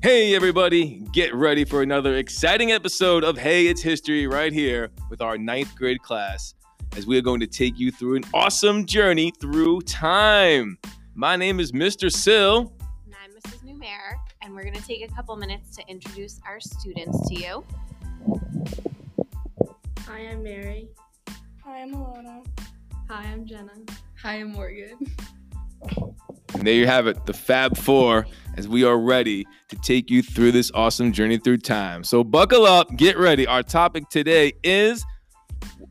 Hey, everybody, get ready for another exciting episode of Hey, It's History right here with our ninth grade class as we are going to take you through an awesome journey through time. My name is Mr. Sill. And I'm Mrs. Neumair, and we're going to take a couple minutes to introduce our students to you. Hi, I'm Mary. Hi, I'm Alana. Hi, I'm Jenna. Hi, I'm Morgan. And there you have it, the Fab Four, as we are ready to take you through this awesome journey through time. So buckle up, get ready. Our topic today is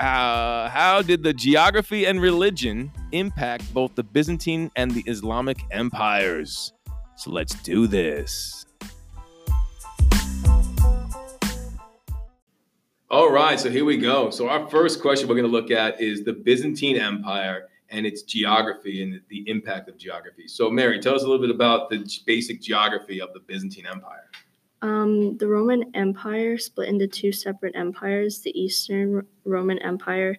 uh, how did the geography and religion impact both the Byzantine and the Islamic empires? So let's do this. All right, so here we go. So our first question we're going to look at is the Byzantine Empire and its geography and the impact of geography. So Mary, tell us a little bit about the basic geography of the Byzantine Empire. Um, the Roman Empire split into two separate empires. The Eastern Roman Empire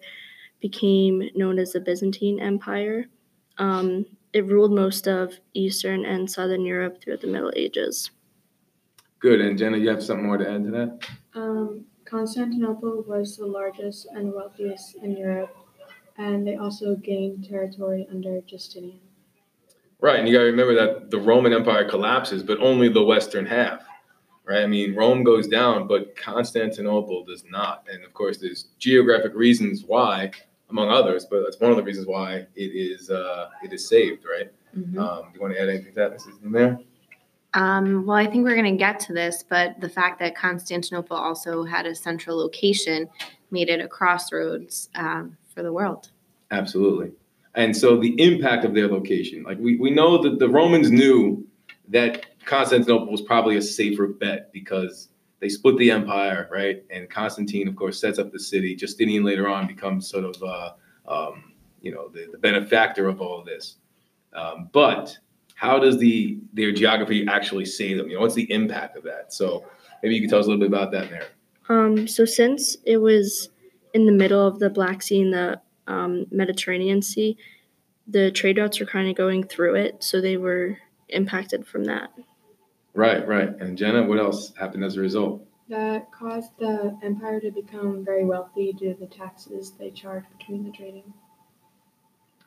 became known as the Byzantine Empire. Um, it ruled most of Eastern and Southern Europe throughout the Middle Ages. Good, and Jenna, you have something more to add to that? Um, Constantinople was the largest and wealthiest in Europe, and they also gained territory under Justinian. Right, and you got to remember that the Roman Empire collapses, but only the western half. Right, I mean Rome goes down, but Constantinople does not, and of course there's geographic reasons why, among others, but that's one of the reasons why it is uh, it is saved. Right. Mm-hmm. Um, do you want to add anything to that, Mrs. There? Um, well, I think we're going to get to this, but the fact that Constantinople also had a central location made it a crossroads um, for the world. Absolutely. And so the impact of their location, like we, we know that the Romans knew that Constantinople was probably a safer bet because they split the empire, right? And Constantine, of course, sets up the city. Justinian later on becomes sort of, uh, um, you know, the, the, benefactor of all of this. Um, but how does the their geography actually save them? You know, what's the impact of that? So maybe you can tell us a little bit about that, Mary. Um, so since it was in the middle of the Black Sea and the um, Mediterranean Sea, the trade routes were kind of going through it, so they were impacted from that. Right, right. And Jenna, what else happened as a result? That caused the empire to become very wealthy due to the taxes they charged between the trading.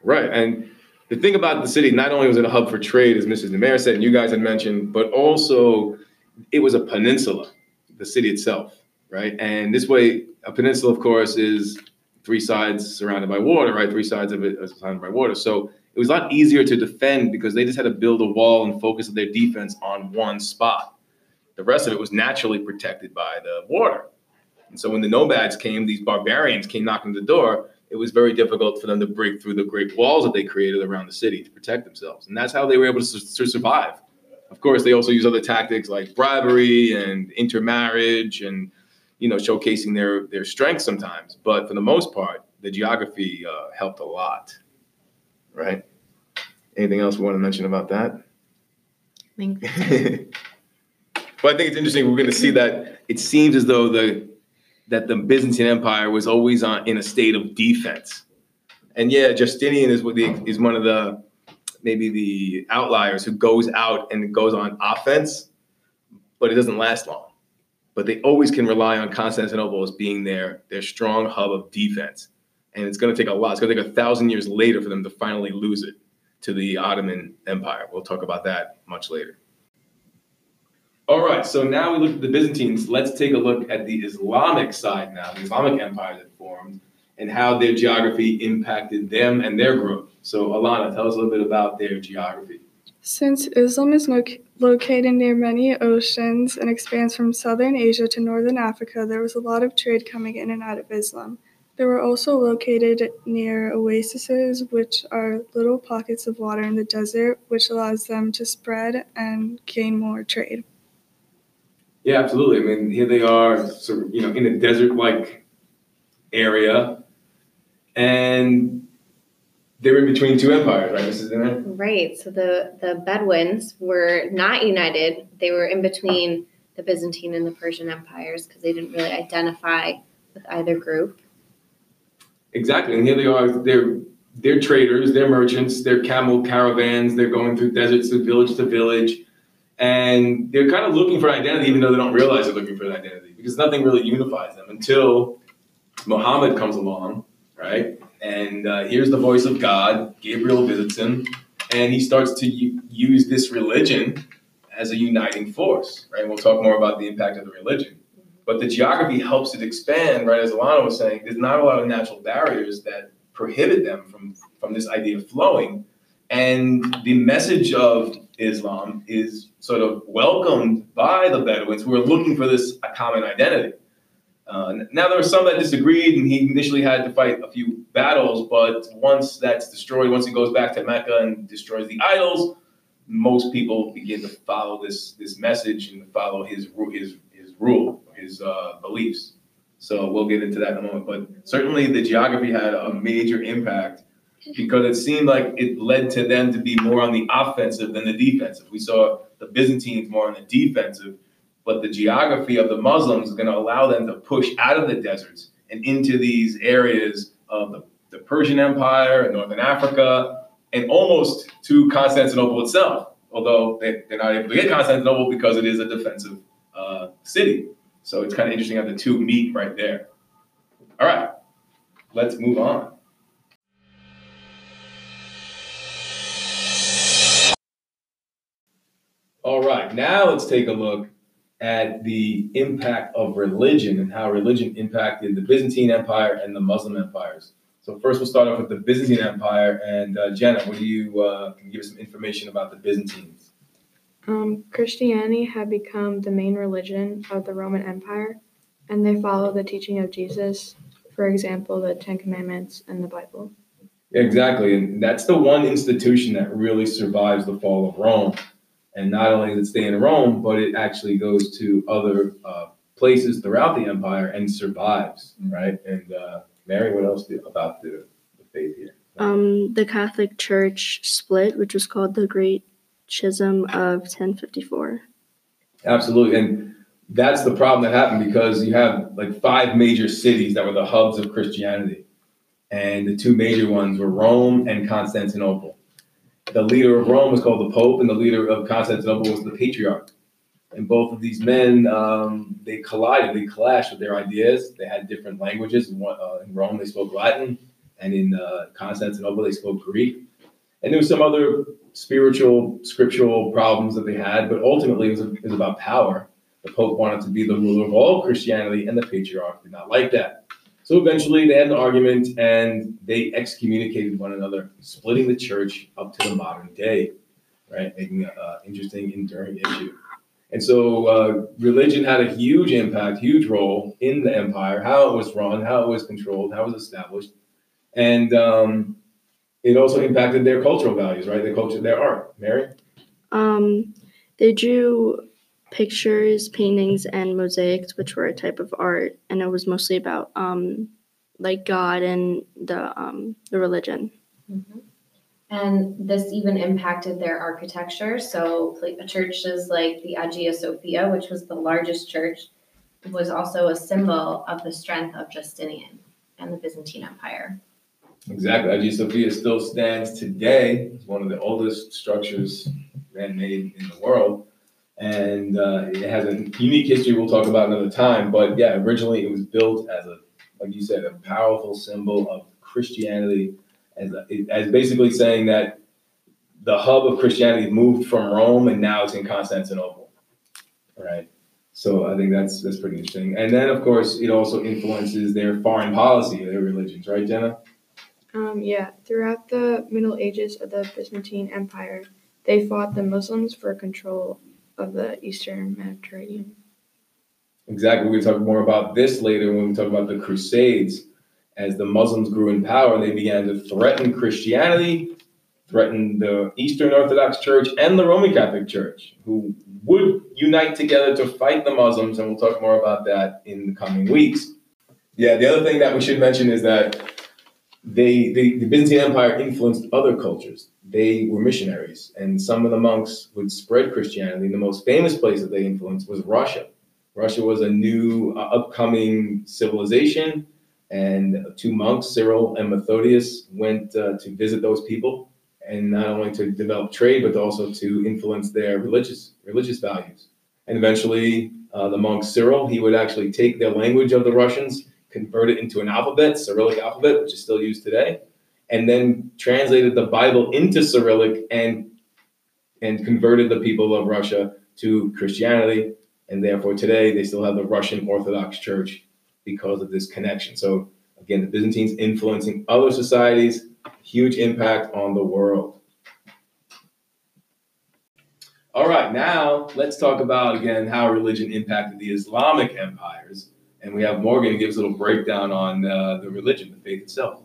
Right, and the thing about the city, not only was it a hub for trade, as Mrs. Mayor said, and you guys had mentioned, but also it was a peninsula, the city itself, right? And this way, a peninsula, of course, is three sides surrounded by water, right? Three sides of it are surrounded by water. So it was a lot easier to defend because they just had to build a wall and focus their defense on one spot. The rest of it was naturally protected by the water. And so when the nomads came, these barbarians came knocking the door, it was very difficult for them to break through the great walls that they created around the city to protect themselves. And that's how they were able to, to survive. Of course, they also use other tactics like bribery and intermarriage and you know, showcasing their their strengths sometimes. But for the most part, the geography uh, helped a lot. Right. Anything else we want to mention about that? Thank well, I think it's interesting. We're going to see that it seems as though the that the Byzantine Empire was always on in a state of defense. And yeah, Justinian is the, is one of the maybe the outliers who goes out and goes on offense, but it doesn't last long but they always can rely on Constantinople as being their their strong hub of defense. And it's going to take a lot. It's going to take a thousand years later for them to finally lose it to the Ottoman Empire. We'll talk about that much later. All right, so now we look at the Byzantines. Let's take a look at the Islamic side now, the Islamic empire that formed, and how their geography impacted them and their growth. So, Alana, tell us a little bit about their geography. Since Islam is lo- located near many oceans and expands from southern Asia to northern Africa, there was a lot of trade coming in and out of Islam. They were also located near oases, which are little pockets of water in the desert, which allows them to spread and gain more trade. Yeah, absolutely. I mean, here they are, so, you know, in a desert-like area, and they're in between two empires, right, Mrs. Dinner? Right. So the the Bedouins were not united. They were in between the Byzantine and the Persian empires because they didn't really identify with either group. Exactly, and here they are. They're they're traders, they're merchants, they're camel caravans. They're going through deserts, to village to village, And they're kind of looking for identity, even though they don't realize they're looking for an identity, because nothing really unifies them until Muhammad comes along, right? And uh, here's the voice of God. Gabriel visits him, and he starts to use this religion as a uniting force, right? we'll talk more about the impact of the religion. But the geography helps it expand, right? As Alana was saying, there's not a lot of natural barriers that prohibit them from, from this idea of flowing. And the message of Islam is sort of welcomed by the Bedouins who are looking for this common identity. Uh, now, there were some that disagreed, and he initially had to fight a few battles, but once that's destroyed, once he goes back to Mecca and destroys the idols, most people begin to follow this, this message and follow his, his, his rule, his uh, beliefs. So we'll get into that in a moment. But certainly the geography had a major impact because it seemed like it led to them to be more on the offensive than the defensive. We saw the Byzantines more on the defensive, but the geography of the Muslims is going to allow them to push out of the deserts and into these areas of the, the Persian Empire and Northern Africa and almost to Constantinople itself, although they, are not able to get Constantinople because it is a defensive uh, city. So it's kind of interesting how the two meet right there. All right, let's move on. All right, now let's take a look at the impact of religion and how religion impacted the Byzantine Empire and the Muslim empires. So first, we'll start off with the Byzantine Empire. And uh, Jenna, what do you uh, can you give us some information about the Byzantines? Um, Christianity had become the main religion of the Roman Empire, and they follow the teaching of Jesus. For example, the Ten Commandments and the Bible. Exactly, and that's the one institution that really survives the fall of Rome. And not only does it stay in Rome, but it actually goes to other uh, places throughout the empire and survives, right? And uh, Mary, what else do, about the, the faith here? Um, the Catholic Church split, which was called the Great Schism of 1054. Absolutely, and that's the problem that happened because you have like five major cities that were the hubs of Christianity, and the two major ones were Rome and Constantinople. The leader of Rome was called the Pope, and the leader of Constantinople was the Patriarch. And both of these men um, they collided they clashed with their ideas. They had different languages. In, uh, in rome they spoke latin and in uh, constantinople they spoke greek. And there was some other spiritual scriptural problems that they had but ultimately it was, it was about power. The pope wanted to be the ruler of all christianity and the patriarch did not like that so eventually they had an argument and they excommunicated one another splitting the church up to the modern day right making an interesting enduring issue and so uh, religion had a huge impact, huge role in the empire, how it was run, how it was controlled, how it was established. And um, it also impacted their cultural values, right? Their culture, their art. Mary? Um, they drew pictures, paintings, and mosaics, which were a type of art, and it was mostly about um, like God and the um, the religion. Mm-hmm. And this even impacted their architecture. So, like a churches like the Hagia Sophia, which was the largest church, was also a symbol of the strength of Justinian and the Byzantine Empire. Exactly. Hagia Sophia still stands today. It's one of the oldest structures man-made in the world. And uh, it has a unique history we'll talk about another time. But yeah, originally it was built as a, like you said, a powerful symbol of Christianity as, as basically saying that the hub of Christianity moved from Rome and now it's in Constantinople, right? So I think that's that's pretty interesting. And then of course it also influences their foreign policy, their religions, right, Jenna? Um, yeah, throughout the Middle Ages of the Byzantine Empire, they fought the Muslims for control of the Eastern Mediterranean. Exactly. We'll talk more about this later when we talk about the Crusades as the Muslims grew in power, they began to threaten Christianity, threaten the Eastern Orthodox Church and the Roman Catholic Church, who would unite together to fight the Muslims. And we'll talk more about that in the coming weeks. Yeah, the other thing that we should mention is that they, the Byzantine Empire influenced other cultures. They were missionaries, and some of the monks would spread Christianity. And The most famous place that they influenced was Russia. Russia was a new, uh, upcoming civilization and two monks, Cyril and Methodius, went uh, to visit those people and not only to develop trade, but also to influence their religious religious values. And eventually, uh, the monk Cyril, he would actually take the language of the Russians, convert it into an alphabet, Cyrillic alphabet, which is still used today, and then translated the Bible into Cyrillic and and converted the people of Russia to Christianity. And therefore, today they still have the Russian Orthodox Church because of this connection. So again, the Byzantines influencing other societies, huge impact on the world. All right, now let's talk about again how religion impacted the Islamic empires. And we have Morgan who gives a little breakdown on uh, the religion, the faith itself.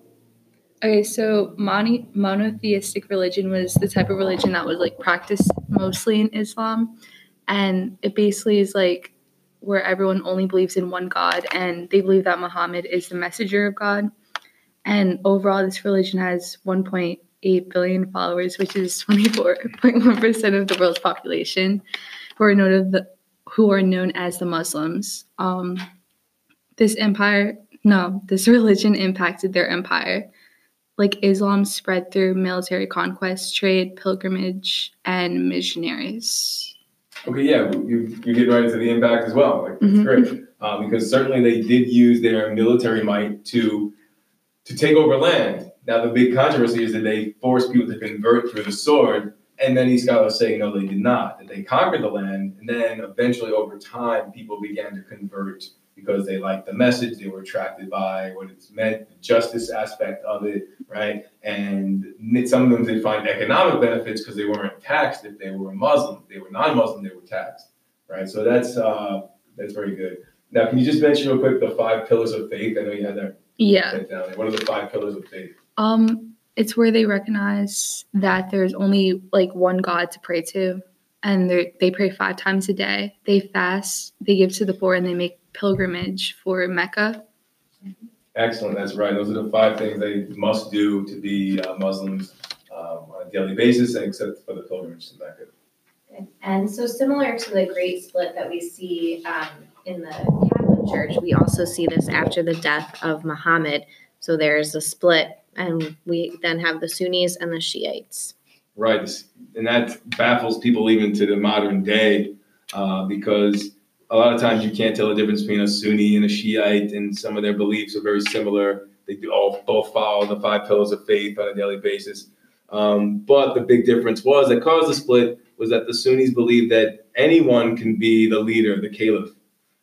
Okay, so mono- monotheistic religion was the type of religion that was like practiced mostly in Islam, and it basically is like where everyone only believes in one God, and they believe that Muhammad is the messenger of God. And overall, this religion has 1.8 billion followers, which is 24.1 percent of the world's population, who are known the who are known as the Muslims. Um, this empire, no, this religion impacted their empire like Islam spread through military conquest, trade, pilgrimage, and missionaries. Okay, yeah, you, you get right into the impact as well. Like, that's Mhm. great. Uh, because certainly they did use their military might to to take over land. Now, the big controversy is that they forced people to convert through the sword, and many scholars say no, they did not. That they conquered the land, and then eventually, over time, people began to convert because they liked the message. They were attracted by what it's meant, the justice aspect of it, right? And some of them did find economic benefits because they weren't taxed if they were Muslim. If they were non-Muslim, they were taxed, right? So that's uh, that's very good. Now, can you just mention real quick the five pillars of faith? I know you had that Yeah. down. What are the five pillars of faith? Um, it's where they recognize that there's only like one God to pray to, and they they pray five times a day. They fast, they give to the poor, and they make pilgrimage for Mecca. Excellent, that's right. Those are the five things they must do to be uh, Muslims um, on a daily basis, except for the pilgrimage to Mecca. And so similar to the great split that we see um, in the Catholic Church, we also see this after the death of Muhammad. So there's a split, and we then have the Sunnis and the Shiites. Right, and that baffles people even to the modern day uh, because a lot of times you can't tell the difference between a Sunni and a Shiite, and some of their beliefs are very similar. They do all both follow the five pillars of faith on a daily basis. Um, but the big difference was that caused the split was that the Sunnis believed that anyone can be the leader, the caliph,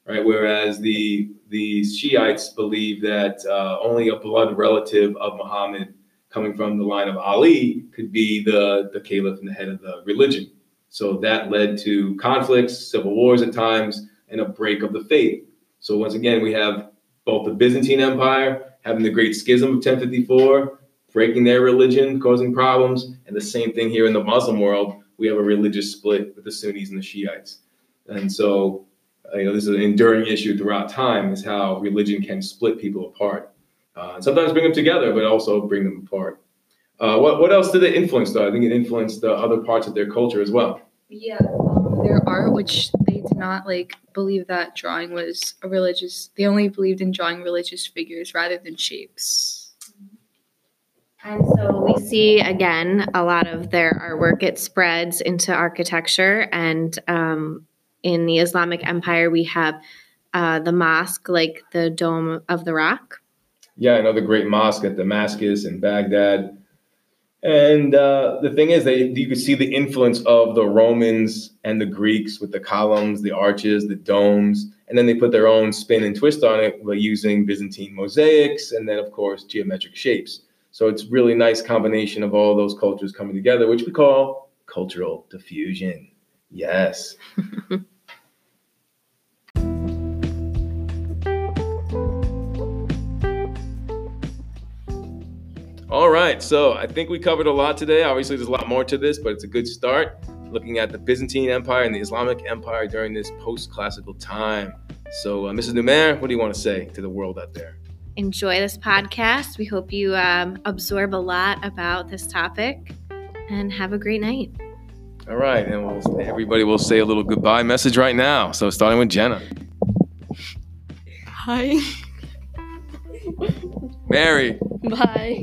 right? Whereas the the Shiites believe that uh, only a blood relative of Muhammad coming from the line of Ali could be the, the caliph and the head of the religion. So that led to conflicts, civil wars at times, and a break of the faith. So once again, we have both the Byzantine Empire having the Great Schism of 1054, breaking their religion, causing problems, and the same thing here in the Muslim world. We have a religious split with the Sunnis and the Shiites. And so, uh, you know, this is an enduring issue throughout time is how religion can split people apart. Uh, and sometimes bring them together, but also bring them apart. Uh, what, what else did it influence, though? I think it influenced the other parts of their culture as well. Yeah, um, their art, which did not like believe that drawing was a religious. They only believed in drawing religious figures rather than shapes. And so we see again a lot of their artwork. It spreads into architecture, and um, in the Islamic Empire, we have uh, the mosque, like the Dome of the Rock. Yeah, another great mosque at Damascus and Baghdad. And uh, the thing is, that you could see the influence of the Romans and the Greeks with the columns, the arches, the domes, and then they put their own spin and twist on it by using Byzantine mosaics and then, of course, geometric shapes. So it's really nice combination of all those cultures coming together, which we call cultural diffusion. Yes. right, so I think we covered a lot today. Obviously, there's a lot more to this, but it's a good start looking at the Byzantine Empire and the Islamic Empire during this post classical time. So, uh, Mrs. Neumair, what do you want to say to the world out there? Enjoy this podcast. We hope you um, absorb a lot about this topic and have a great night. All right, and we'll, everybody will say a little goodbye message right now. So, starting with Jenna, Hi. Mary, Bye.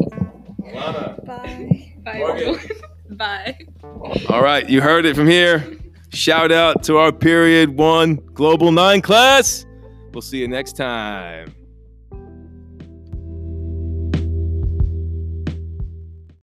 Alana, Bye. Bye, Morgan. Bye. All right, you heard it from here. Shout out to our period one Global Nine class. We'll see you next time.